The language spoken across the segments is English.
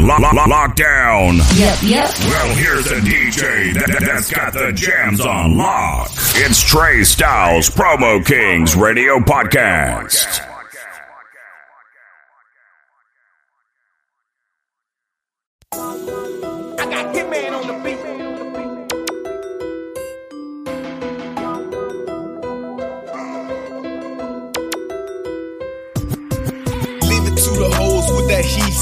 on lo- lo- lockdown. Yep, yep. Well, here's the DJ that, that's got the jams on lock. It's Trey Styles, Promo Kings Radio Podcast. I got Hitman on the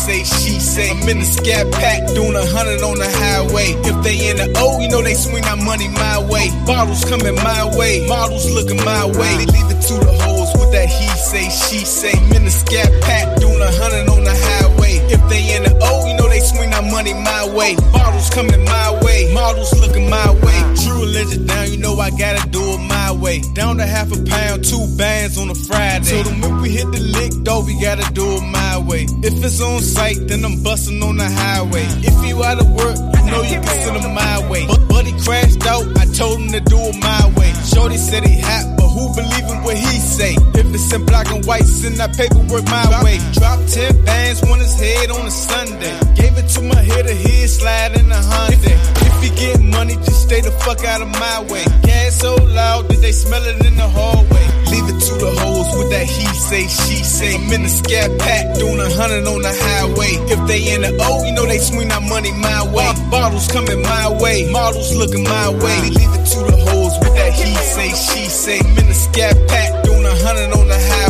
say, she say. I'm in the scat pack doing a hundred on the highway. If they in the O, you know they swing that money my way. Bottles coming my way, models looking my way. They leave it to the hoes that he say, she say. I'm in the scat pack doing a hundred on the highway. If they in the O, you know they swing that money my way. Bottles coming my way, models looking my way. True religion down, you know I gotta do it my way. Down to half a pound, two bands on a Friday. So the when we hit the lick, though, we gotta do it my way. If it's on site, then I'm busting on the highway. If you out of work, know you can send them my way. But buddy crashed out, I told him to do it my way. Shorty said he hot, but who believe in what he say? If it's in black and white, send that paperwork my way. Drop 10 bands, on his head on a Sunday. Gave it to my head, a head slide in a Honda. If you get money, just stay the fuck out of my way. Gas so loud that they smell it in the hallway. It to the hoes with that he say, she say. I'm in the scat pack, doing a hundred on the highway. If they in the O, you know they swing that money my way. Bottles coming my way, models looking my way. Leave it to the hoes with that he say, she say. I'm in the scat pack, doing a hundred on the highway.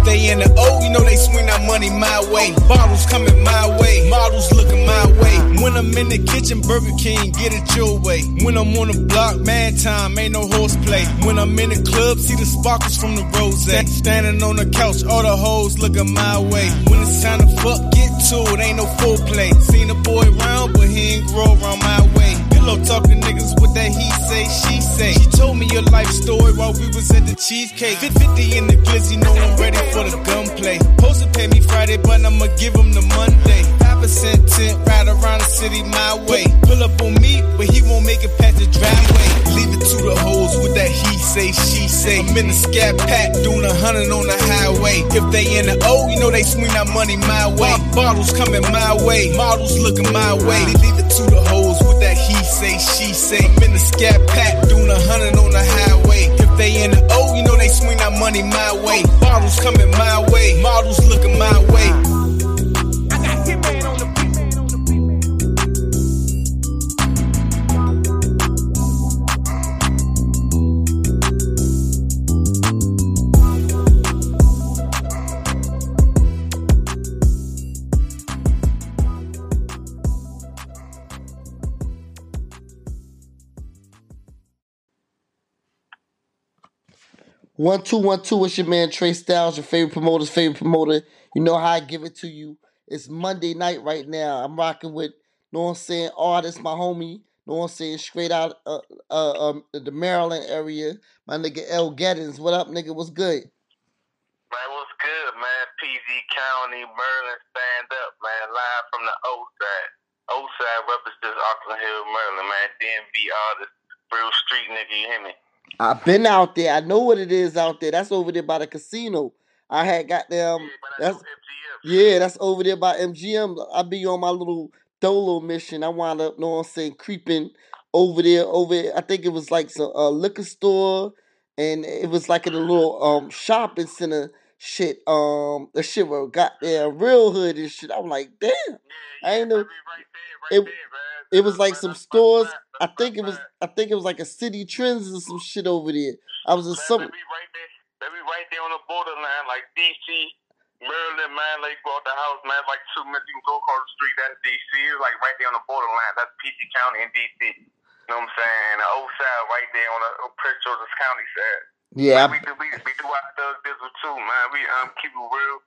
If they in the O, you know they swing that money my way. Bottles coming my way, models looking my way. When I'm in the kitchen, Burger King, get it your way. When I'm on the block, man time, ain't no horseplay. When I'm in the club, see the sparkles from the rose. Standing on the couch, all the hoes looking my way. When it's time to fuck, get to it, ain't no foreplay. Seen a boy round, but he ain't grow around my way. Pillow talking niggas with that he say, she say. She told me your life story while we was at the cheesecake. 50 in the glizzy, know I'm ready for the gunplay. Supposed to pay me Friday, but I'ma give him the Monday. 5% tint, ride around the city my way. Pull up on me, but he won't make it past the driveway. Leave it to the hoes with that he say, she say. I'm in the scat pack, doing a hundred on the highway. If they in the O, you know they swing that money my way. Bottles coming my way, models looking my way. Leave it to the hoes with he say, she say. In the scat pack, doing a hundred on the highway. If they in the O, you know they swing that money my way. Bottles coming my way, models looking my way. One two one two. It's your man Trey Styles, your favorite promoter's favorite promoter. You know how I give it to you. It's Monday night right now. I'm rocking with, know what I'm saying, artist, my homie. Know what I'm saying, straight out uh, uh um the Maryland area. My nigga El Gettings. What up, nigga? What's good? Man, what's good, man? PG County, Maryland, stand up, man. Live from the O side. O side represents Oxon Hill, Maryland, man. DMV artist, real street nigga, you hear me? I've been out there. I know what it is out there. That's over there by the casino. I had got them. yeah, but I That's MGM. Yeah, that's over there by MGM. I be on my little dolo mission. I wound up, know what I'm saying, creeping over there. Over, I think it was like some uh, liquor store, and it was like in a little um shopping center. Shit, um, the shit were got there real hood and shit. I'm like, damn. Yeah, I ain't know- right there, right there, man. It was like some stores. I think it was. I think it was like a Citi Trends or some shit over there. I was in some. Baby, right there, baby, right there on the borderline, like DC, Maryland, man. Like go out the house, man. Like two minutes, you can go across the street. That's DC. It's like right there on the borderline. That's PG County and DC. You know what I'm saying? And the old side right there on the Prince George's County side. Yeah, we, do, we, we do our thug business too, man. We um keep it real,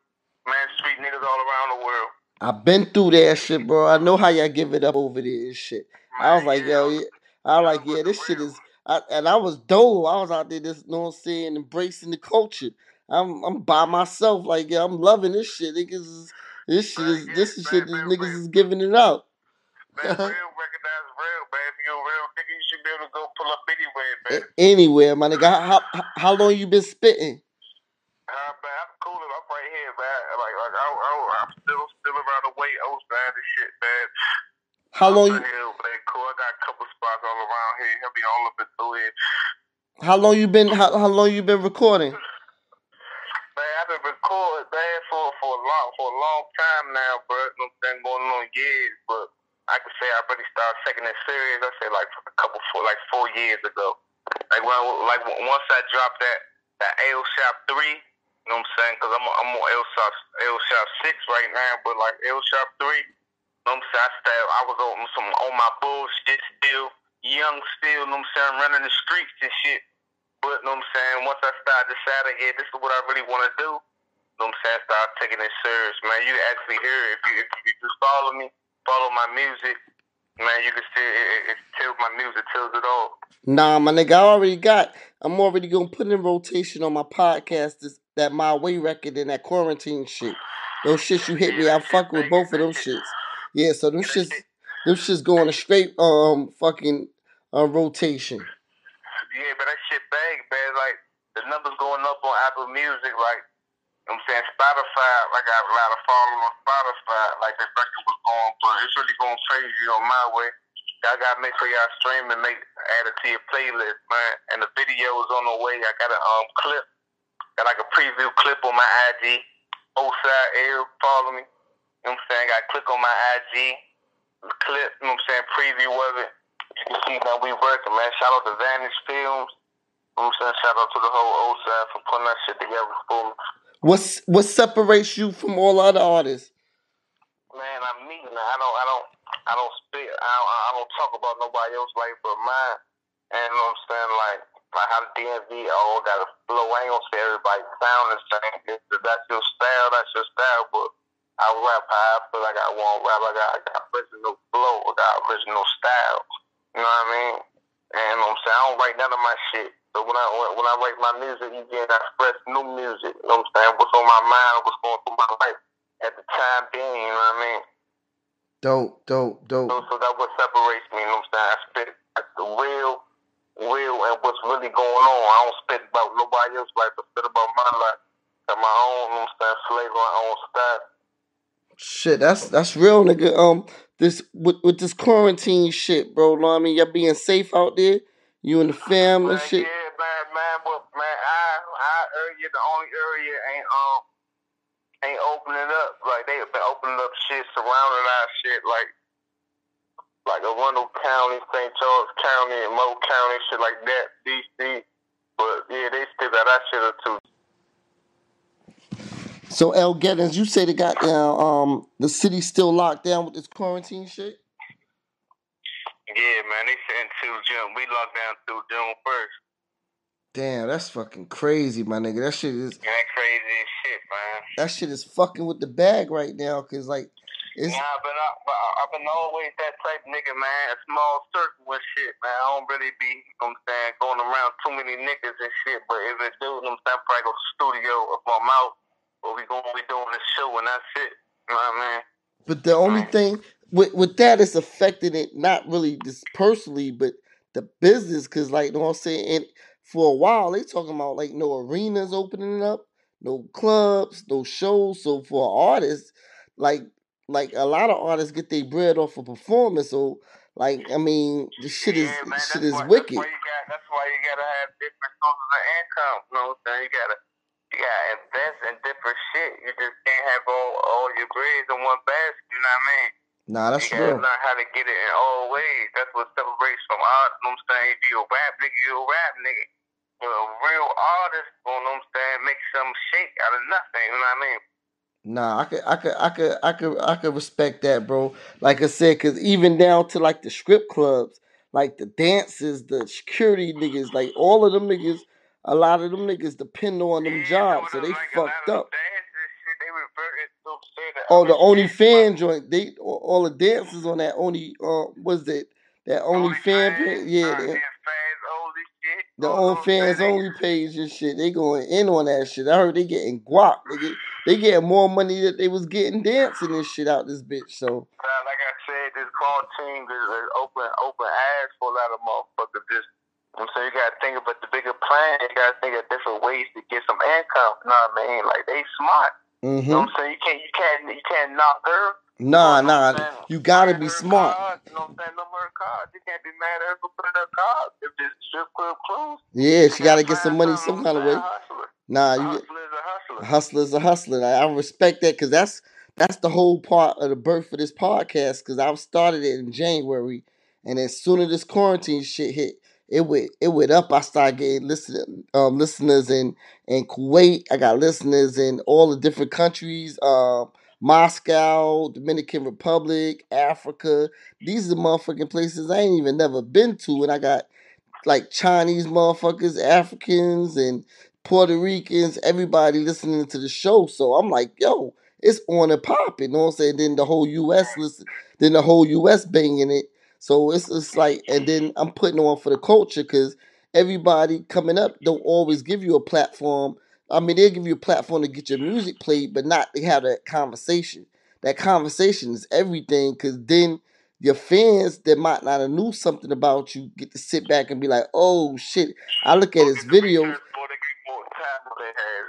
man. Street niggas all around the world. I've been through that shit, bro. I know how y'all give it up over there and shit. I was like, yo, yeah. I was like, yeah, this shit is. I, and I was dolo. I was out there, just know what I'm saying, embracing the culture. I'm I'm by myself, like yeah, I'm loving this shit. Niggas is this shit is this is shit. These niggas is giving it out. Man, real recognize real, man. If you're a real nigga, you should be able to go pull up anywhere, man. Anywhere, my nigga. How, how how long you been spitting? Uh, man, I'm cool. I'm right here, man. Like, like I, I, I'm still, still around the way. O Coast, man. This shit, man. How long you hill. Cool. I got a couple spots all around here. He'll be all up in through it. how long you been how, how long you been recording? Man, I've been recording, man, for for a long for a long time now, bro. You know what I'm saying? Going on years, but I can say I really started taking it serious. I say like a couple four like four years ago. Like when like once I dropped that that L Shop three, you know what I'm saying? Because I'm I'm on L Shop L Shop six right now, but like L Shop three, you know what I'm saying? I I was on some on my bullshit still, young still, you know what I'm saying? Running the streets and shit. But you know what I'm saying? Once I started deciding, yeah, this is what I really want to do. You know what I'm saying? Start taking it serious, man. You actually hear it if you if you just follow me, follow my music, man. You can see it, it, it tells my music tells it all. Nah, my nigga, I already got. I'm already gonna put in rotation on my podcast this that my way record and that quarantine shit. Those shits you hit me, I fuck with both of them shits. Yeah, so them shits, them shits going to straight um fucking uh, rotation. Yeah, but that shit bang, man. Like the numbers going up on Apple Music, like I'm saying Spotify. I got a lot of followers on Spotify. Like that record was going, but it's really going crazy on my way. Y'all gotta make sure y'all stream and make add it to your playlist, man. And the video is on the way. I got a um clip, got like a preview clip on my IG. Oside Air, follow me. You know what I'm saying? Got click on my IG clip. You know what I'm saying? Preview of it. You can see that we working, man. Shout out to Vanish Films. You know what I'm saying? Shout out to the whole O-side for putting that shit together for me. What's what separates you from all other artists? Man, I'm. I don't, I don't, I don't spit. I don't, I don't talk about nobody else's life but mine. And you know what I'm saying? Like, like how the DMV all oh, got a flow. I ain't gonna say everybody sound the same. That's your style, that's your style. But I rap how I feel like I want rap. I got, I got original flow. I got original style. You know what I mean? And you know what I'm saying? I don't write none of my shit. So when I when, I write my music, you get I express new music. You know what I'm saying? What's on my mind? What's going through my life at the time being? You know what I mean? Dope, dope, So, dope. so that's what separates me. You know what I'm saying? I spit like the real, real, and what's really going on. I don't spit about nobody else's life. I spit about my life. Got my own, you know what I'm saying, flavor, my own style. Shit, that's that's real, nigga. Um, this with with this quarantine shit, bro. Know what I mean, y'all being safe out there. You and the fam and shit. yeah, man, but man, I, I area, the only area ain't um ain't opening up. Like they have been opening up shit surrounding our shit, like like Arundel County, St. Charles County, and Mo County, shit like that, DC. But yeah, they still got that shit or two. So El Gettings, you say they got uh, um the city still locked down with this quarantine shit. Yeah, man, they said until June. We locked down through June first. Damn, that's fucking crazy, my nigga. That shit is that crazy as shit, man. that shit is fucking with the bag right now, cause like it's Nah, but, I, but I've been always that type nigga, man. A small circle and shit, man. I don't really be, you know what I'm saying, going around too many niggas and shit. But if it do, you know what I'm saying, I probably go to the studio if I'm out, or we gonna be doing this show and that's it. You know what I mean? But the only thing with with that is affecting it not really just personally, but the business. Cause like you know what I'm saying, and for a while they talking about like no arenas opening up, no clubs, no shows. So for artists, like like a lot of artists get their bread off of performance. So like I mean, the shit is yeah, man, shit is why, wicked. That's why, you got, that's why you gotta have different sources of income. You know what I'm saying? You gotta, you gotta invest in different shit. You just can't have all, all your grades in one basket. You know what I mean? Nah, that's you real. learn how to get it in all ways. That's what separates from art. You know what I'm saying? If you a rap nigga, you a rap nigga. But a real artist, you know what I'm saying, make some shake out of nothing. You know what I mean? Nah, I could, I could, I could, I could, I could respect that, bro. Like I said, cause even down to like the strip clubs, like the dances, the security niggas, like all of them niggas, a lot of them niggas depend on them Yeah, jobs, so they like, fucked up dances, shit, they reverted to say the Oh, the only fan joint, they all all the dances on that only, uh, was it that only fan page? Yeah, uh, the, fans, only shit. the all on fans things. only page and shit. They going in on that shit. I heard they getting guap. They get, they getting more money that they was getting dancing and shit out this bitch. So. Uh, like I said, this quarantine is is open open ass for a lot of motherfuckers. Just, you know what I'm saying you gotta think about the bigger plan. You gotta think of different ways to get some income. You know what I mean? Like they smart. You know Mm-hmm. what I'm saying? You can't you can't you can't knock her Nah, You know nah. You gotta be smart. Cars, you know what I'm saying? No more cars. You can't be mad at her for putting her cars. If this strip club closed, Yeah, she gotta get some money some kind of way. Hustler. Nah, A you hustler is a hustler. hustler's a hustler. I, I respect that because that's that's the whole part of the birth of this podcast. Because I started it in January, and as soon as this quarantine shit hit, it went it went up. I started getting listen um listeners in in Kuwait. I got listeners in all the different countries. Um, Moscow, Dominican Republic, Africa. These are motherfucking places I ain't even never been to, and I got like Chinese motherfuckers, Africans, and Puerto Ricans, everybody listening to the show. So I'm like, yo, it's on and popping. You know what I'm saying? Then the whole US listen, then the whole US banging it. So it's it's like, and then I'm putting on for the culture because everybody coming up don't always give you a platform. I mean, they'll give you a platform to get your music played, but not to have that conversation. That conversation is everything because then your fans that might not have knew something about you get to sit back and be like, oh shit. I look at his they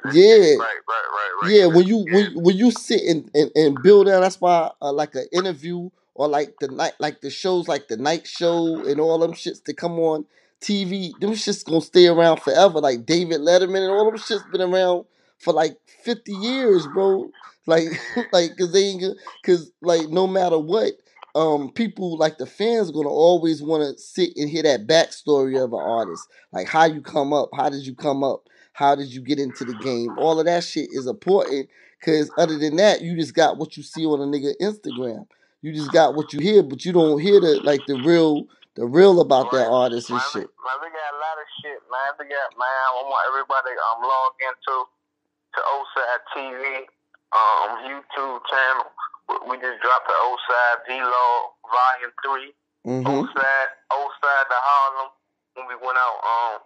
hands. Yeah. Right, right, right. Yeah, when you when when you sit and, and, and build out, that's why uh, like an interview or like the night like the shows like the night show and all them shits that come on TV, them shits gonna stay around forever. Like David Letterman and all them shits been around for like fifty years, bro. Like like cause they ain't cause like no matter what, um people like the fans gonna always wanna sit and hear that backstory of an artist. Like how you come up, how did you come up? How did you get into the game? All of that shit is important because other than that, you just got what you see on a nigga Instagram. You just got what you hear, but you don't hear the like the real the real about that artist and shit. Man, we got a lot of shit, man. We got, man, I want everybody um log into to OSAD TV, um, YouTube channel. We- just dropped the OSAD Vlog Volume 3. Mm-hmm. OSAD, OSAD to Harlem. When we went out, um,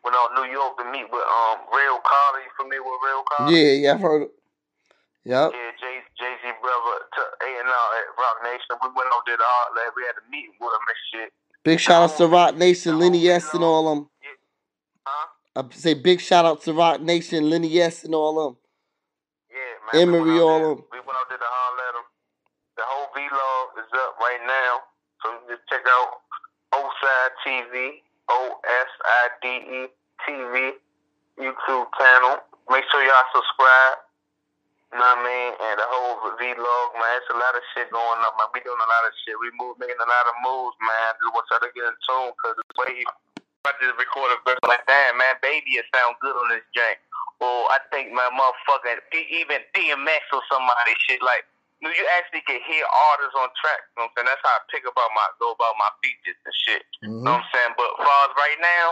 went out New York to meet with um Real Carter. You familiar with Real Carter? Yeah, yeah, I've heard. It. Yep. Yeah, Jay Jay Z brother to A and R at Roc Nation. We went out there to Heartland. We had a meeting with him and shit. Big shout out oh, to Roc Nation, oh, Lenny S, and all them. Huh? I say big shout out to Roc Nation, Lenny S, and all them. Yeah, man. Emory, we all them. We went out there to holler at him. The whole vlog is up right now. So you just check out OSIDE TV, O S I D E TV, YouTube channel. Make sure y'all subscribe. You know what I mean? And the whole vlog, man. It's a lot of shit going up, man. We doing a lot of shit. We move, making a lot of moves, man. Just want y'all to get in tune because the way I just recorded a verse like that, man. Baby, it sound good on this jank. Or I think my motherfucking even DMX or somebody shit like you actually can hear artists on track. You know what I'm saying? That's how I pick about my go about my features and shit. Mm-hmm. know what I'm saying? But far as right now,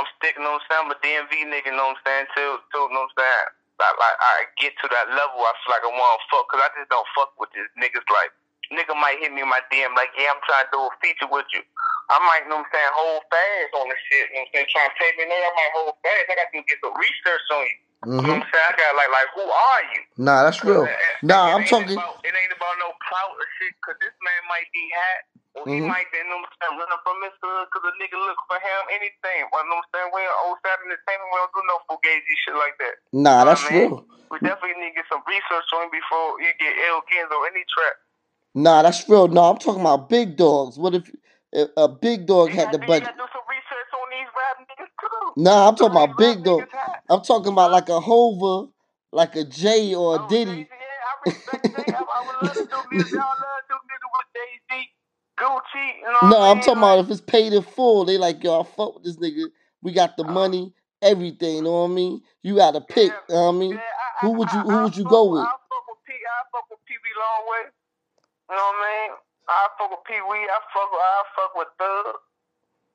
I'm sticking, you know what I'm saying? I'm a DMV nigga, you know what I'm saying? Till, till, you know what I'm saying? Like, like I get to that level, I feel like I want to fuck, cause I just don't fuck with this niggas. Like, nigga might hit me in my DM, like, yeah, I'm trying to do a feature with you. I might, you know what I'm saying, hold fast on the shit, you know what I'm saying? Trying to take me there, I might hold fast. I got to get some research on you. You know Mm-hmm. what I'm saying? I got, like, like, who are you? Nah, that's real. Nah, I'm talking. About, it ain't about no clout or shit, cause this man might be hot, or he Mhm. might be, you know what I'm saying, running from his hood, cause a nigga look for him, anything. You know what I'm saying? We ain't old side entertainment, we don't do no fugazi shit like that. Nah, that's real. We definitely need to get some research on before you get L Gins or any track. Nah, that's real. No, I'm talking about big dogs. What if if a big dog had the budget? gotta do some research on these rap niggas too. Nah, I'm talking about big rap dog. niggas hot. I'm talking about like a Hova, like a Jay or a Oh, Diddy. Jay-Z, yeah, I respect Jay. I, I would love to do music. I would love to do music with Jay Z, Gucci. You know No, I'm talking about if it's paid in full. They like, yo, I fuck with this nigga. We got the Oh. money, everything. You know what I mean? You got to pick. You know what I mean? Who would you- who would you go with? I fuck with P. I fuck with Pee Wee Longway. You know what I mean? I fuck with Pee Wee. I fuck with I fuck with Thug.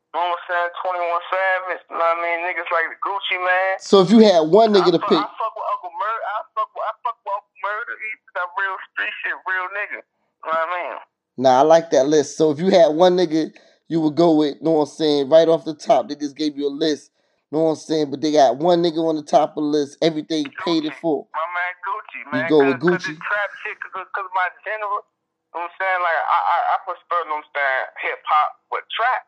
You know what I'm saying? Twenty One Savage. You know what I mean? Niggas like the Gucci Mane. So if you had one nigga I to fuck, pick, I fuck with Uncle Murder. I fuck with I fuck with Uncle Murder. He's that real street shit, real nigga. You know what I mean? nah, I like that list. So if you had one nigga you would go with, know what I'm saying, right off the top, they just gave you a list. Know what I'm saying? But they got one nigga on the top of the list, everything paid in full. My man Gucci, You go with Gucci? Cause trap shit, cause, cause my general, you know what I'm saying? Like, I, I, I prefer, you know what I'm saying, hip hop with trap.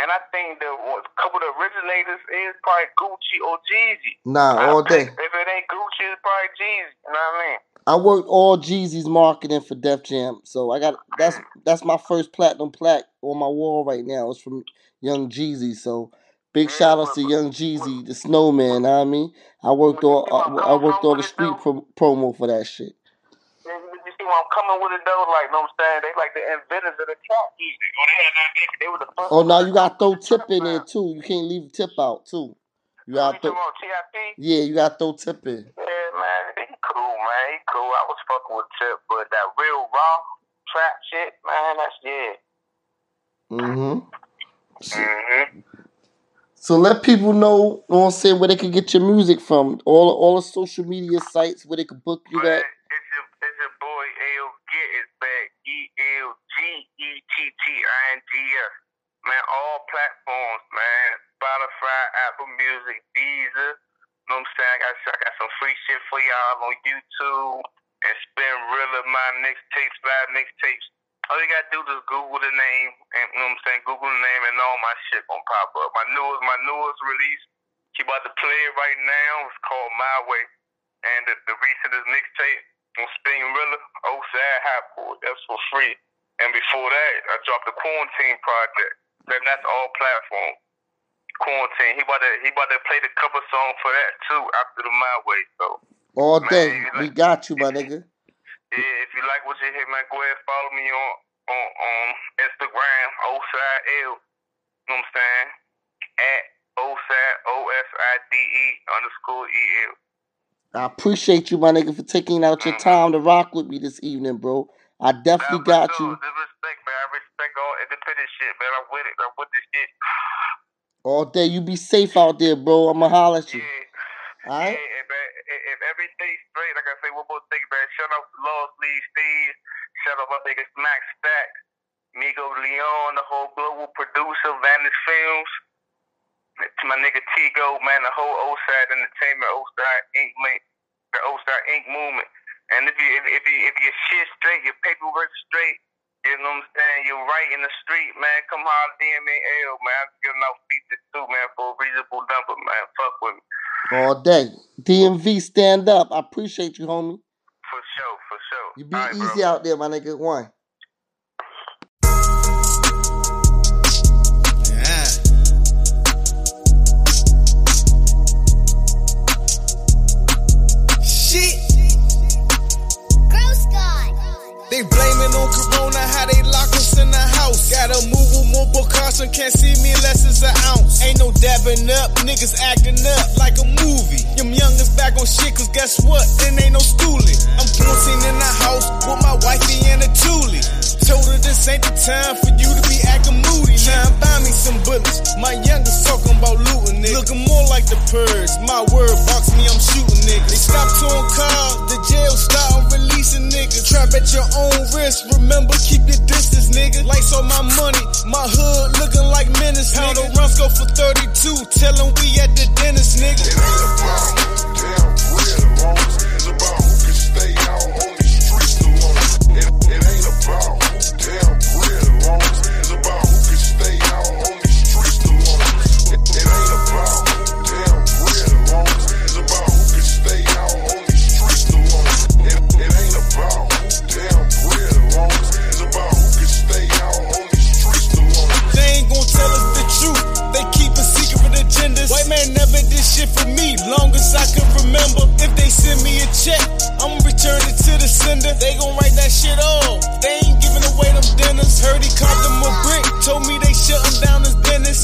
And I think the a couple of the originators is probably Gucci or Jeezy. Nah, I all day. If it ain't Gucci, it's probably Jeezy. You know what I mean? I worked all Jeezy's marketing for Def Jam, so I got that's that's my first platinum plaque on my wall right now. It's from Young Jeezy, so big Yeah, shout outs but- to Young Jeezy, the Snowman. Know what I mean, I worked all I, uh, I worked all the street pro- promo for that shit. You you see where I'm coming with it though? Like, you know what I'm saying? They like the inventors of the trap music. Or they had they, they were the first. Oh, now you got to throw tip in there too. You can't leave tip out too. You You got to talking about TIP? yeah, you got to throw tip in. Yeah, man, he cool, man. He cool. I was fucking with Tip, but that real raw trap shit, man, that's yeah. Mm-hmm. Mm-hmm. So let people know, you know what I'm saying, where they can get your music from. All all the social media sites where they can book you Man, at. it's your, it's your boy L Get It Back. E L G E T T I N G S. Man, all platforms, man. Spotify, Apple Music, Deezer. know what I'm saying? I got, I got some free shit for y'all on YouTube. And Spin real of my mixtapes, live mixtapes. All you gotta do is Google the name, and you know what I'm saying? Google the name, and all my shit gonna pop up. My newest, my newest release, she about to play it right now. It's called My Way, and the, the recentest mixtape on Spinrilla, Oside Hot Boy. That's for free. And before that, I dropped the Quarantine Project. Then that's all platforms. Quarantine. He about to he about to play the cover song for that too after the My Way. So All Man, day. We like- got you, my nigga. yeah, if you like what you hear, man, go ahead follow me on on, on Instagram, Oside L. You know what I'm saying? At Oside O S I D E underscore E L. I appreciate you, my nigga, for taking out your mm. time to rock with me this evening, bro. I definitely got you. Respect, man. I respect all independent shit, man. I'm with it. I'm with this shit. All day. You be safe out there, bro. I'ma holler at you. Yeah. Alright? Yeah, if, if, if everything's straight, like I say, one more thing, man. Shout out to Lost Lee Steve. Shout out my nigga Smack Stack. Migo Leon, the whole global producer, Vanish Films. To my nigga Tigo, man, the whole Oside Entertainment, Oside Inc. link, the Oside Inc. movement. And if you if, if you if your shit straight, your paperwork straight, you know what I'm saying, you're right in the street, man. Come holler DMA L, man. I'm giving out features too, man, for a reasonable number, man. Fuck with me. All day. DMV, stand up. I appreciate you, homie. For sure, for sure. You be right, easy bro. out there, my nigga. One. Precaution, can't see me unless it's an ounce. Ain't no dabbing up, niggas acting up like a movie. Them youngins back on shit, cause guess what? Then ain't no schooling. I'm quarantined in the house with my wifey and a toolie. Told her this ain't the time for you to be acting moody. Now buy me some bullets. My youngest talking about looting, nigga. Looking more like the purge. My word box me, I'm shooting niggas. They stop towing cars, the jail start releasing niggas. Trap at your own risk. Remember, keep your distance, nigga. Lights on my money, my hood looking like menace, nigga. Runs go for 32, tell 'em we at the dentist, nigga.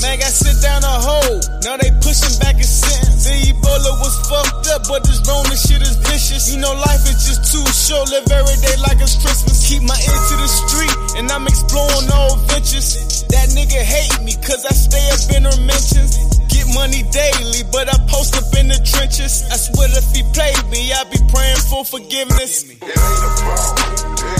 Man got sit down a hole. Now they pushing back his sentence. The Ebola was fucked up, but this Rona shit is vicious. You know life is just too short. Live every day like it's Christmas. Keep my ear to the street, and I'm exploring all adventures. That nigga hate me, cause I stay up in her mentions. Get money daily, but I post up in the trenches. I swear if he played me, I'd be praying for forgiveness. It ain't about